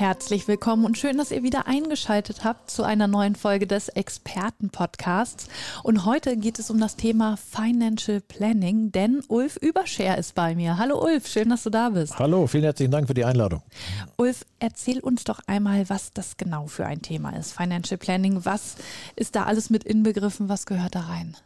Herzlich willkommen und schön, dass ihr wieder eingeschaltet habt zu einer neuen Folge des Experten-Podcasts. Und heute geht es um das Thema Financial Planning, denn Ulf Überscher ist bei mir. Hallo Ulf, schön, dass du da bist. Hallo, vielen herzlichen Dank für die Einladung. Ulf, erzähl uns doch einmal, was das genau für ein Thema ist. Financial Planning, was ist da alles mit inbegriffen, was gehört da rein?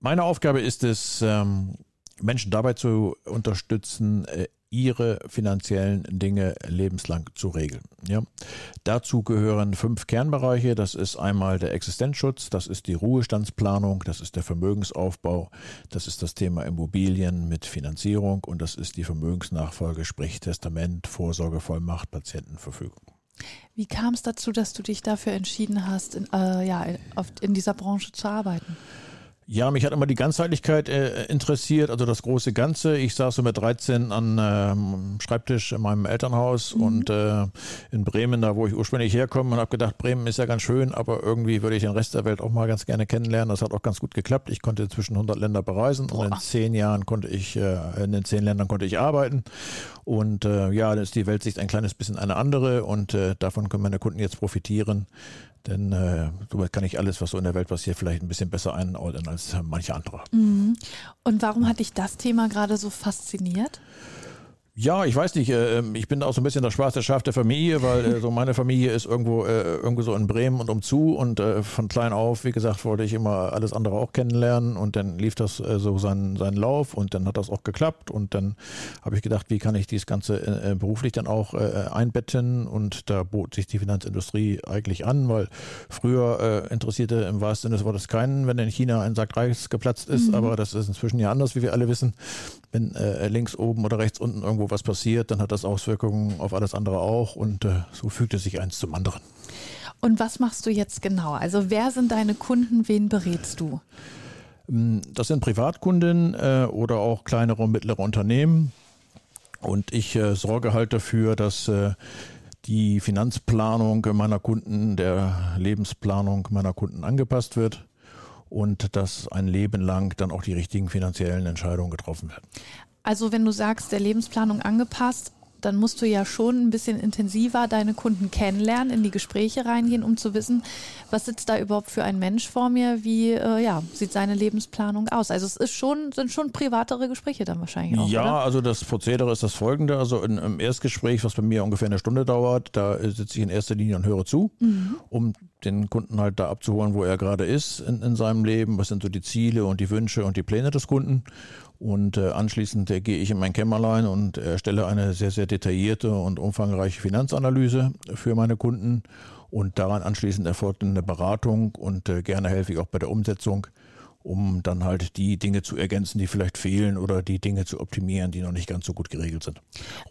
Meine Aufgabe ist es, ähm, Menschen dabei zu unterstützen, äh, ihre finanziellen Dinge lebenslang zu regeln. Ja. Dazu gehören fünf Kernbereiche. Das ist einmal der Existenzschutz, das ist die Ruhestandsplanung, das ist der Vermögensaufbau, das ist das Thema Immobilien mit Finanzierung und das ist die Vermögensnachfolge, sprich Testament, Vorsorgevollmacht, Patientenverfügung. Wie kam es dazu, dass du dich dafür entschieden hast, in, äh, ja, in dieser Branche zu arbeiten? Ja, mich hat immer die Ganzheitlichkeit äh, interessiert, also das große Ganze. Ich saß so mit 13 an ähm, Schreibtisch in meinem Elternhaus mhm. und äh, in Bremen, da wo ich ursprünglich herkomme, und habe gedacht, Bremen ist ja ganz schön, aber irgendwie würde ich den Rest der Welt auch mal ganz gerne kennenlernen. Das hat auch ganz gut geklappt. Ich konnte zwischen 100 Länder bereisen Boah. und in zehn Jahren konnte ich, äh, in den zehn Ländern konnte ich arbeiten. Und äh, ja, dann ist die Weltsicht ein kleines bisschen eine andere und äh, davon können meine Kunden jetzt profitieren. Denn äh, somit kann ich alles, was so in der Welt passiert, vielleicht ein bisschen besser einordnen als äh, manche andere. Mhm. Und warum hat dich das Thema gerade so fasziniert? Ja, ich weiß nicht. Äh, ähm, ich bin auch so ein bisschen das schwarze Schaf der Familie, weil äh, so meine Familie ist irgendwo äh, irgendwo so in Bremen und umzu und von klein auf, wie gesagt, wollte ich immer alles andere auch kennenlernen und dann lief das so seinen, seinen Lauf und dann hat das auch geklappt und dann habe ich gedacht, wie kann ich dieses Ganze beruflich dann auch einbetten und da bot sich die Finanzindustrie eigentlich an, weil früher interessierte im wahrsten Sinne des Wortes keinen, wenn in China ein Sack Reis geplatzt ist, mhm. aber das ist inzwischen ja anders, wie wir alle wissen. Wenn links oben oder rechts unten irgendwo was passiert, dann hat das Auswirkungen auf alles andere auch und äh, so fügt es sich eins zum anderen. Und was machst du jetzt genau? Also wer sind deine Kunden, wen berätst du? Ähm, das sind Privatkunden äh, oder auch kleinere und mittlere Unternehmen. Und ich äh, sorge halt dafür, dass äh, die Finanzplanung meiner Kunden, der Lebensplanung meiner Kunden angepasst wird und dass ein Leben lang dann auch die richtigen finanziellen Entscheidungen getroffen werden. Also wenn du sagst, der Lebensplanung angepasst, dann musst du ja schon ein bisschen intensiver deine Kunden kennenlernen, in die Gespräche reingehen, um zu wissen, was sitzt da überhaupt für ein Mensch vor mir, wie äh, ja, sieht seine Lebensplanung aus. Also es ist schon, sind schon privatere Gespräche dann wahrscheinlich auch. Ja, oder? also das Prozedere ist das folgende. Also in, im Erstgespräch, was bei mir ungefähr eine Stunde dauert, da sitze ich in erster Linie und höre zu, mhm. um den Kunden halt da abzuholen, wo er gerade ist in, in seinem Leben, was sind so die Ziele und die Wünsche und die Pläne des Kunden. Und äh, anschließend äh, gehe ich in mein Kämmerlein und erstelle eine sehr, sehr detaillierte und umfangreiche Finanzanalyse für meine Kunden. Und daran anschließend erfolgt eine Beratung und äh, gerne helfe ich auch bei der Umsetzung um dann halt die Dinge zu ergänzen, die vielleicht fehlen oder die Dinge zu optimieren, die noch nicht ganz so gut geregelt sind.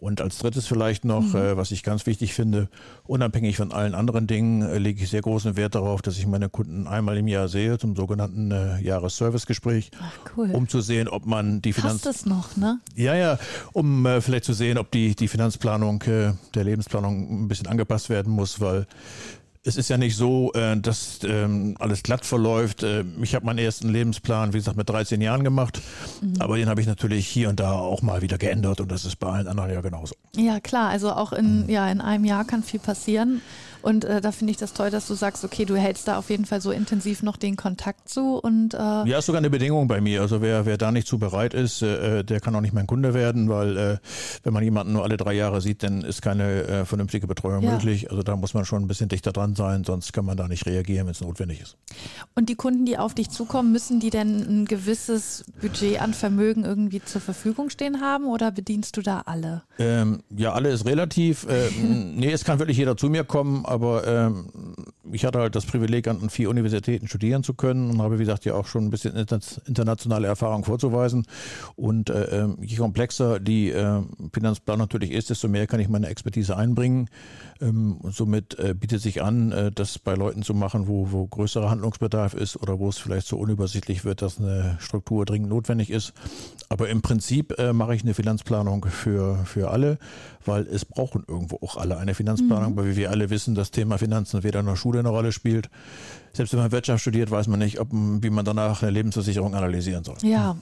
Und als drittes vielleicht noch, mhm. äh, was ich ganz wichtig finde, unabhängig von allen anderen Dingen, äh, lege ich sehr großen Wert darauf, dass ich meine Kunden einmal im Jahr sehe zum sogenannten äh, Jahresservicegespräch, cool. um zu sehen, ob man die Finanz... Hast das noch, ne? Ja, ja, um äh, vielleicht zu sehen, ob die, die Finanzplanung äh, der Lebensplanung ein bisschen angepasst werden muss, weil es ist ja nicht so, äh, dass ähm, alles glatt verläuft. Äh, ich habe meinen ersten Lebensplan, wie gesagt, mit 13 Jahren gemacht, mhm. aber den habe ich natürlich hier und da auch mal wieder geändert und das ist bei allen anderen ja genauso. Ja, klar, also auch in, mhm. ja, in einem Jahr kann viel passieren. Und äh, da finde ich das toll, dass du sagst, okay, du hältst da auf jeden Fall so intensiv noch den Kontakt zu. Und, äh ja, ist sogar eine Bedingung bei mir. Also wer, wer da nicht zu bereit ist, äh, der kann auch nicht mein Kunde werden, weil äh, wenn man jemanden nur alle drei Jahre sieht, dann ist keine äh, vernünftige Betreuung ja. möglich. Also da muss man schon ein bisschen dichter dran sein, sonst kann man da nicht reagieren, wenn es notwendig ist. Und die Kunden, die auf dich zukommen, müssen die denn ein gewisses Budget an Vermögen irgendwie zur Verfügung stehen haben oder bedienst du da alle? Ähm, ja, alle ist relativ. Äh, nee, es kann wirklich jeder zu mir kommen, aber ähm, ich hatte halt das Privileg, an vier Universitäten studieren zu können und habe, wie gesagt, ja auch schon ein bisschen internationale Erfahrung vorzuweisen. Und äh, ähm, je komplexer die äh, Finanzplan natürlich ist, desto mehr kann ich meine Expertise einbringen. Ähm, somit äh, bietet sich an, äh, das bei Leuten zu machen, wo, wo größerer Handlungsbedarf ist oder wo es vielleicht so unübersichtlich wird, dass eine Struktur dringend notwendig ist. Aber im Prinzip äh, mache ich eine Finanzplanung für, für alle, weil es brauchen irgendwo auch alle eine Finanzplanung, mhm. weil wir alle wissen, das Thema Finanzen weder in der Schule eine Rolle spielt. Selbst wenn man Wirtschaft studiert, weiß man nicht, ob, wie man danach eine Lebensversicherung analysieren soll. Ja,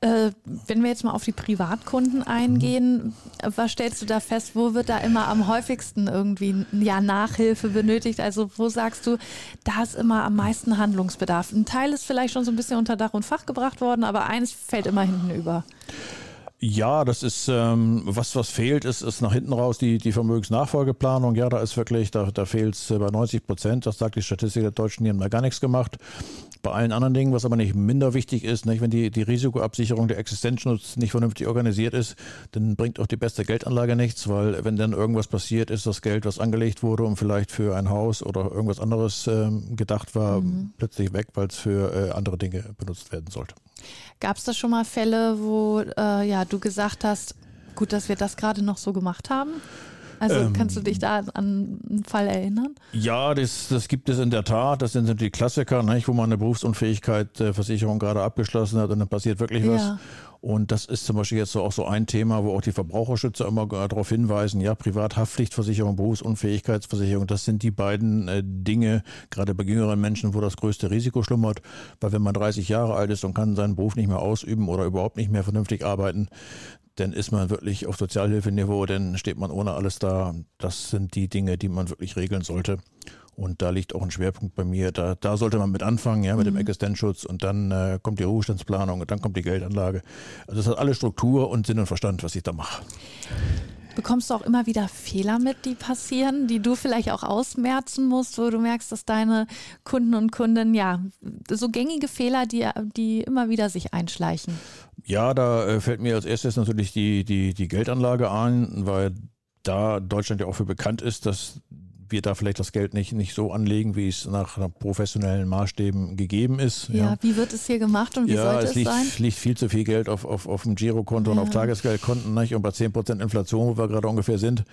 äh, wenn wir jetzt mal auf die Privatkunden eingehen, mhm. was stellst du da fest, wo wird da immer am häufigsten irgendwie ja, Nachhilfe benötigt? Also wo sagst du, da ist immer am meisten Handlungsbedarf? Ein Teil ist vielleicht schon so ein bisschen unter Dach und Fach gebracht worden, aber eines fällt immer hinten über. Ja, das ist, ähm, was, was fehlt, ist, ist nach hinten raus die, die Vermögensnachfolgeplanung. Ja, da ist wirklich, da, da fehlt es bei 90 Prozent. Das sagt die Statistik der Deutschen, die haben da gar nichts gemacht. Bei allen anderen Dingen, was aber nicht minder wichtig ist, nicht, wenn die, die Risikoabsicherung der Existenzschutz nicht vernünftig organisiert ist, dann bringt auch die beste Geldanlage nichts, weil wenn dann irgendwas passiert, ist das Geld, was angelegt wurde und vielleicht für ein Haus oder irgendwas anderes ähm, gedacht war, mhm. plötzlich weg, weil es für äh, andere Dinge benutzt werden sollte. Gab es da schon mal Fälle, wo äh, ja, du gesagt hast, gut, dass wir das gerade noch so gemacht haben? Also ähm, kannst du dich da an einen Fall erinnern? Ja, das, das gibt es in der Tat. Das sind die Klassiker, nicht, wo man eine Berufsunfähigkeit-Versicherung gerade abgeschlossen hat und dann passiert wirklich ja. was. Und das ist zum Beispiel jetzt so auch so ein Thema, wo auch die Verbraucherschützer immer darauf hinweisen, ja, Privathaftpflichtversicherung, Berufsunfähigkeitsversicherung, das sind die beiden äh, Dinge, gerade bei jüngeren Menschen, wo das größte Risiko schlummert. Weil wenn man 30 Jahre alt ist und kann seinen Beruf nicht mehr ausüben oder überhaupt nicht mehr vernünftig arbeiten, dann ist man wirklich auf Sozialhilfeniveau, dann steht man ohne alles da. Das sind die Dinge, die man wirklich regeln sollte. Und da liegt auch ein Schwerpunkt bei mir. Da, da sollte man mit anfangen, ja, mit mhm. dem Existenzschutz und dann äh, kommt die Ruhestandsplanung und dann kommt die Geldanlage. Also das hat alle Struktur und Sinn und Verstand, was ich da mache. Bekommst du auch immer wieder Fehler mit, die passieren, die du vielleicht auch ausmerzen musst, wo du merkst, dass deine Kunden und Kunden, ja, so gängige Fehler, die, die immer wieder sich einschleichen? Ja, da äh, fällt mir als erstes natürlich die, die, die Geldanlage ein, weil da Deutschland ja auch für bekannt ist, dass wir da vielleicht das Geld nicht, nicht so anlegen, wie es nach professionellen Maßstäben gegeben ist. Ja, ja. wie wird es hier gemacht und wie ja, sollte es, liegt, sein? Es liegt viel zu viel Geld auf, auf, auf dem Girokonto ja. und auf Tagesgeldkonten. Nicht? Und bei 10% Inflation, wo wir gerade ungefähr sind,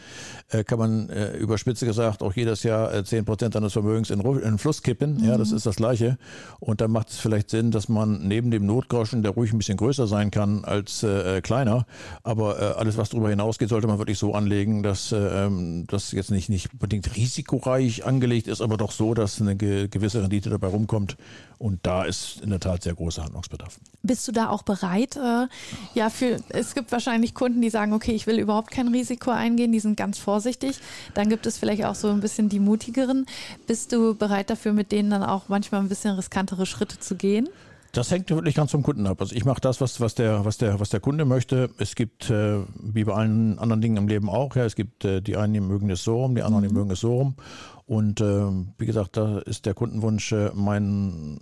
äh, kann man äh, überspitzt gesagt auch jedes Jahr äh, 10% seines Vermögens in, in den Fluss kippen. Mhm. Ja, das ist das Gleiche. Und dann macht es vielleicht Sinn, dass man neben dem Notgroschen, der ruhig ein bisschen größer sein kann als äh, kleiner, aber äh, alles, was darüber hinausgeht, sollte man wirklich so anlegen, dass äh, ähm, das jetzt nicht, nicht unbedingt risikoreich angelegt ist, aber doch so, dass eine gewisse Rendite dabei rumkommt. Und da ist in der Tat sehr großer Handlungsbedarf. Bist du da auch bereit? Äh, ja, für, es gibt wahrscheinlich Kunden, die sagen, okay, ich will überhaupt kein Risiko eingehen, die sind ganz vorsichtig. Dann gibt es vielleicht auch so ein bisschen die mutigeren. Bist du bereit dafür, mit denen dann auch manchmal ein bisschen riskantere Schritte zu gehen? Das hängt wirklich ganz vom Kunden ab. Also ich mache das, was, was, der, was, der, was der Kunde möchte. Es gibt, äh, wie bei allen anderen Dingen im Leben auch, ja, es gibt äh, die einen, die mögen es so rum, die anderen, die mhm. mögen es so rum. Und äh, wie gesagt, da ist der Kundenwunsch äh, mein,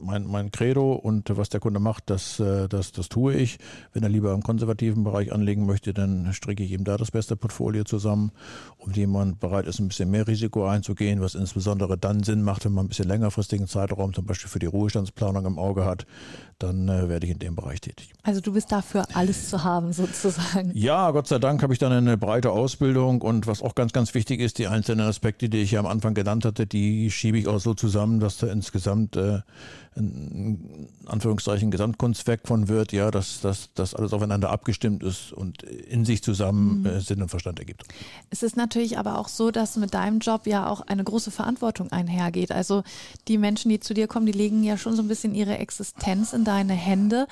mein, mein Credo und was der Kunde macht, das, äh, das, das tue ich. Wenn er lieber im konservativen Bereich anlegen möchte, dann stricke ich ihm da das beste Portfolio zusammen. Und jemand bereit ist, ein bisschen mehr Risiko einzugehen, was insbesondere dann Sinn macht, wenn man ein bisschen längerfristigen Zeitraum zum Beispiel für die Ruhestandsplanung im Auge hat, dann äh, werde ich in dem Bereich tätig. Also du bist dafür alles zu haben sozusagen. Ja, Gott sei Dank habe ich dann eine breite Ausbildung und was auch ganz, ganz wichtig ist, die einzelnen Aspekte, die ich ja am Anfang genannt hatte, die schiebe ich auch so zusammen, dass da insgesamt äh, in Anführungszeichen Gesamtkunstwerk von wird, ja, dass, dass das alles aufeinander abgestimmt ist und in sich zusammen mhm. äh, Sinn und Verstand ergibt. Es ist natürlich aber auch so, dass mit deinem Job ja auch eine große Verantwortung einhergeht. Also die Menschen, die zu dir kommen, die legen ja schon so ein bisschen ihre Existenz in deine Hände.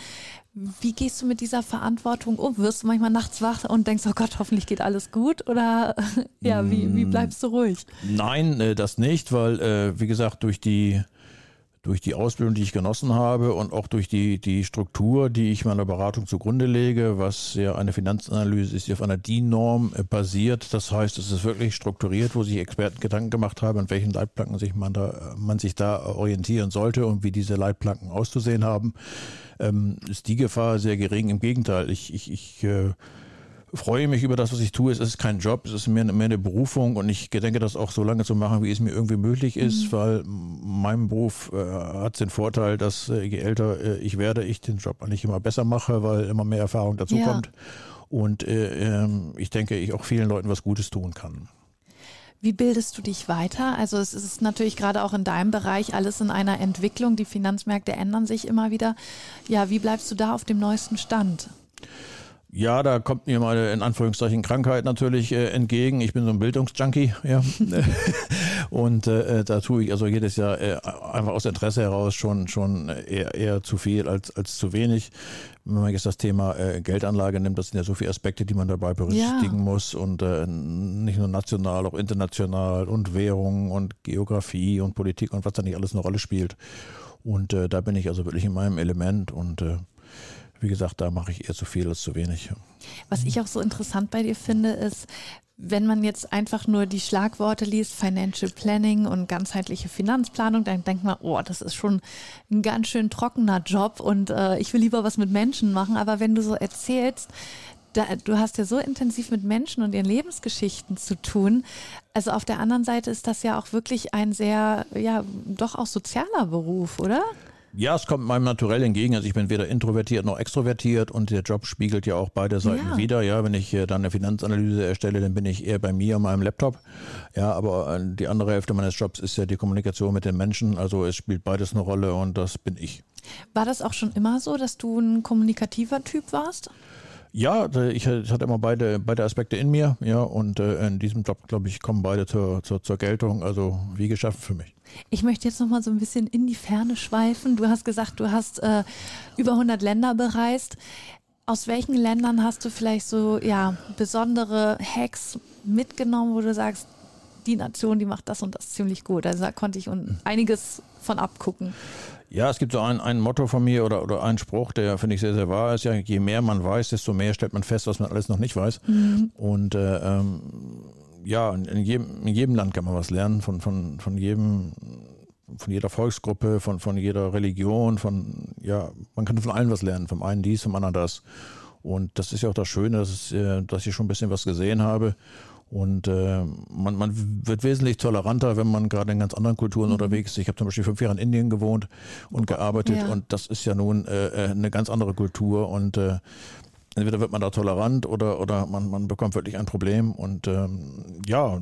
Wie gehst du mit dieser Verantwortung um? Wirst du manchmal nachts wach und denkst, oh Gott, hoffentlich geht alles gut? Oder ja, wie, wie bleibst du ruhig? Nein, äh, das nicht, weil, äh, wie gesagt, durch die durch die Ausbildung, die ich genossen habe und auch durch die, die Struktur, die ich meiner Beratung zugrunde lege, was ja eine Finanzanalyse ist, die auf einer DIN-Norm äh, basiert. Das heißt, es ist wirklich strukturiert, wo sich Experten Gedanken gemacht haben, an welchen Leitplanken sich man, da, man sich da orientieren sollte und wie diese Leitplanken auszusehen haben, ähm, ist die Gefahr sehr gering. Im Gegenteil, ich, ich, ich äh, freue mich über das, was ich tue. Es ist kein Job, es ist mehr, mehr eine Berufung und ich gedenke, das auch so lange zu machen, wie es mir irgendwie möglich ist, mhm. weil mein Beruf äh, hat den Vorteil, dass äh, je älter äh, ich werde, ich den Job eigentlich immer besser mache, weil immer mehr Erfahrung dazu ja. kommt. Und äh, ähm, ich denke, ich auch vielen Leuten was Gutes tun kann. Wie bildest du dich weiter? Also es ist natürlich gerade auch in deinem Bereich alles in einer Entwicklung. Die Finanzmärkte ändern sich immer wieder. Ja, wie bleibst du da auf dem neuesten Stand? Ja, da kommt mir meine in Anführungszeichen Krankheit natürlich äh, entgegen. Ich bin so ein Bildungsjunkie, ja. und äh, da tue ich also jedes Jahr äh, einfach aus Interesse heraus schon schon eher, eher zu viel als als zu wenig. Wenn man jetzt das Thema äh, Geldanlage nimmt, das sind ja so viele Aspekte, die man dabei berücksichtigen ja. muss und äh, nicht nur national, auch international und Währung und Geografie und Politik und was da nicht alles eine Rolle spielt. Und äh, da bin ich also wirklich in meinem Element und äh, wie gesagt, da mache ich eher zu viel als zu wenig. Was ich auch so interessant bei dir finde, ist, wenn man jetzt einfach nur die Schlagworte liest, Financial Planning und ganzheitliche Finanzplanung, dann denkt man, oh, das ist schon ein ganz schön trockener Job und äh, ich will lieber was mit Menschen machen. Aber wenn du so erzählst, da, du hast ja so intensiv mit Menschen und ihren Lebensgeschichten zu tun. Also auf der anderen Seite ist das ja auch wirklich ein sehr, ja, doch auch sozialer Beruf, oder? Ja, es kommt meinem Naturell entgegen. Also ich bin weder introvertiert noch extrovertiert und der Job spiegelt ja auch beide Seiten ja. wieder. Ja, wenn ich äh, dann eine Finanzanalyse erstelle, dann bin ich eher bei mir und meinem Laptop. Ja, aber äh, die andere Hälfte meines Jobs ist ja die Kommunikation mit den Menschen. Also es spielt beides eine Rolle und das bin ich. War das auch schon immer so, dass du ein kommunikativer Typ warst? Ja, ich hatte immer beide, beide Aspekte in mir, ja, und äh, in diesem Job, glaube ich, kommen beide zur, zur, zur Geltung, also wie geschaffen für mich. Ich möchte jetzt noch mal so ein bisschen in die Ferne schweifen. Du hast gesagt, du hast äh, über 100 Länder bereist. Aus welchen Ländern hast du vielleicht so ja, besondere Hacks mitgenommen, wo du sagst, die Nation, die macht das und das ziemlich gut. Also da konnte ich einiges von abgucken. Ja, es gibt so ein, ein Motto von mir oder, oder einen Spruch, der finde ich sehr, sehr wahr ist. Ja, je mehr man weiß, desto mehr stellt man fest, was man alles noch nicht weiß. Mhm. Und äh, ähm, ja, in jedem, in jedem Land kann man was lernen, von, von, von jedem, von jeder Volksgruppe, von, von jeder Religion, von, ja, man kann von allen was lernen, vom einen dies, vom anderen das. Und das ist ja auch das Schöne, dass, es, äh, dass ich schon ein bisschen was gesehen habe. Und äh, man, man wird wesentlich toleranter, wenn man gerade in ganz anderen Kulturen mhm. unterwegs ist. Ich habe zum Beispiel fünf Jahre in Indien gewohnt und gearbeitet ja. und das ist ja nun äh, äh, eine ganz andere Kultur und äh, entweder wird man da tolerant oder, oder man, man bekommt wirklich ein Problem. Und ähm, ja,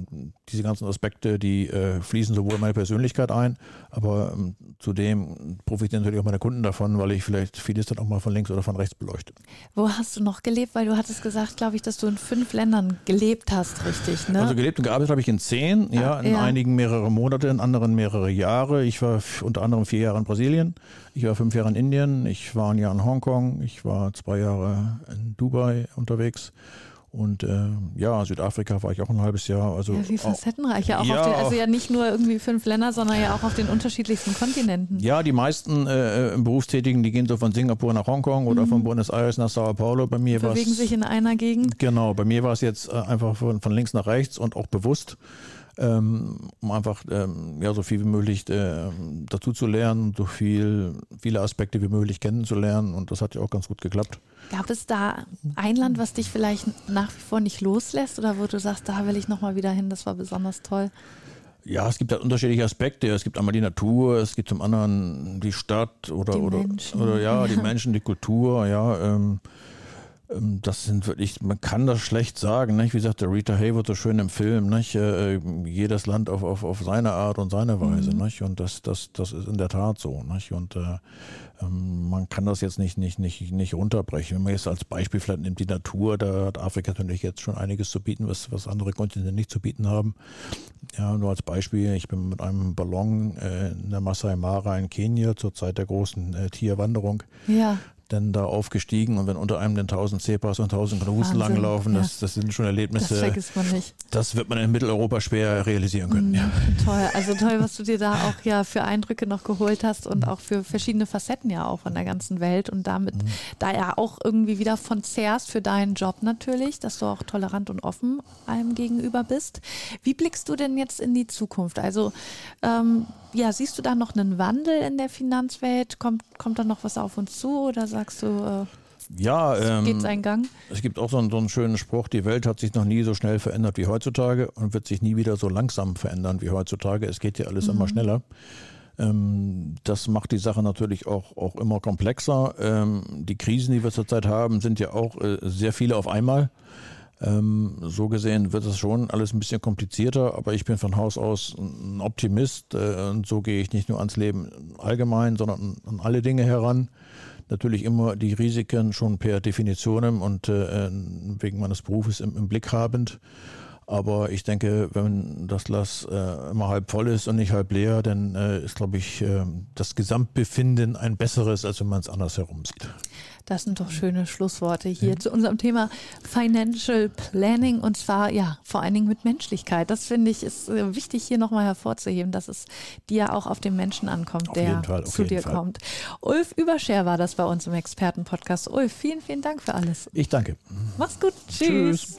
diese ganzen Aspekte, die äh, fließen sowohl in meine Persönlichkeit ein, aber ähm, zudem profitieren natürlich auch meine Kunden davon, weil ich vielleicht vieles dann auch mal von links oder von rechts beleuchte. Wo hast du noch gelebt? Weil du hattest gesagt, glaube ich, dass du in fünf Ländern gelebt hast, richtig? Ne? Also gelebt und gearbeitet habe ich in zehn, ja, ah, in ja. einigen mehrere Monate, in anderen mehrere Jahre. Ich war unter anderem vier Jahre in Brasilien, ich war fünf Jahre in Indien, ich war ein Jahr in Hongkong, ich war zwei Jahre in Dubai unterwegs und äh, ja, Südafrika war ich auch ein halbes Jahr. Also ja, wie facettenreich. Ja, auch ja, den, also ja nicht nur irgendwie fünf Länder, sondern ja auch auf den unterschiedlichsten Kontinenten. Ja, die meisten äh, Berufstätigen, die gehen so von Singapur nach Hongkong oder mhm. von Buenos Aires nach Sao Paulo. Bei mir Bewegen sich in einer Gegend. Genau, bei mir war es jetzt äh, einfach von, von links nach rechts und auch bewusst um einfach ähm, ja, so viel wie möglich äh, dazu zu lernen, so viel, viele Aspekte wie möglich kennenzulernen und das hat ja auch ganz gut geklappt. Gab es da ein Land, was dich vielleicht nach wie vor nicht loslässt oder wo du sagst, da will ich nochmal wieder hin, das war besonders toll? Ja, es gibt halt unterschiedliche Aspekte. Es gibt einmal die Natur, es gibt zum anderen die Stadt oder, die oder, oder ja, die Menschen, die Kultur, ja. Ähm, ähm, das sind wirklich, man kann das schlecht sagen. Nicht? Wie sagt der Rita Hayworth so schön im Film, nicht? Äh, jedes Land auf, auf, auf seine Art und seine Weise. Mhm. Nicht? Und das, das, das ist in der Tat so. Nicht? Und äh, ähm, man kann das jetzt nicht, nicht, nicht, nicht runterbrechen. Wenn man jetzt als Beispiel vielleicht nimmt die Natur, da hat Afrika natürlich jetzt schon einiges zu bieten, was, was andere Kontinente nicht zu bieten haben. Ja, nur als Beispiel, ich bin mit einem Ballon äh, in der Masai Mara in Kenia zur Zeit der großen äh, Tierwanderung. Ja dann da aufgestiegen und wenn unter einem den 1000 Zebras und 1000 Kanusen langlaufen, das, das sind schon Erlebnisse. Das vergisst man nicht. Das wird man in Mitteleuropa schwer realisieren können. Mm, ja. Toll, also toll, was du dir da auch ja für Eindrücke noch geholt hast und auch für verschiedene Facetten ja auch von der ganzen Welt und damit mhm. da ja auch irgendwie wieder von zehrst für deinen Job natürlich, dass du auch tolerant und offen allem gegenüber bist. Wie blickst du denn jetzt in die Zukunft? Also ähm, ja, siehst du da noch einen Wandel in der Finanzwelt? Kommt, kommt da noch was auf uns zu oder sagst du? Äh Ja, ähm, geht seinen Gang. Es gibt auch so einen, so einen schönen Spruch, die Welt hat sich noch nie so schnell verändert wie heutzutage und wird sich nie wieder so langsam verändern wie heutzutage. Es geht ja alles mhm. immer schneller. Ähm, das macht die Sache natürlich auch, auch immer komplexer. Ähm, die Krisen, die wir zurzeit haben, sind ja auch äh, sehr viele auf einmal. Ähm, so gesehen wird es schon alles ein bisschen komplizierter, aber ich bin von Haus aus ein Optimist äh, und so gehe ich nicht nur ans Leben allgemein, sondern an alle Dinge heran natürlich immer die Risiken schon per Definition und äh, wegen meines Berufes im, im, Blick habend. Aber ich denke, wenn das Glas äh, immer halb voll ist und nicht halb leer, dann äh, ist, glaube ich, äh, das Gesamtbefinden ein besseres, als wenn man es andersherum sieht. Das sind doch schöne Schlussworte hier mhm. zu unserem Thema Financial Planning und zwar ja vor allen Dingen mit Menschlichkeit. Das finde ich ist äh, wichtig hier nochmal hervorzuheben, dass es dir auch auf den Menschen ankommt, auf der Fall, zu dir Fall. kommt. Ulf Überscher war das bei uns im Expertenpodcast. Ulf, vielen, vielen Dank für alles. Ich danke. Mach's gut. Tschüss. Tschüss.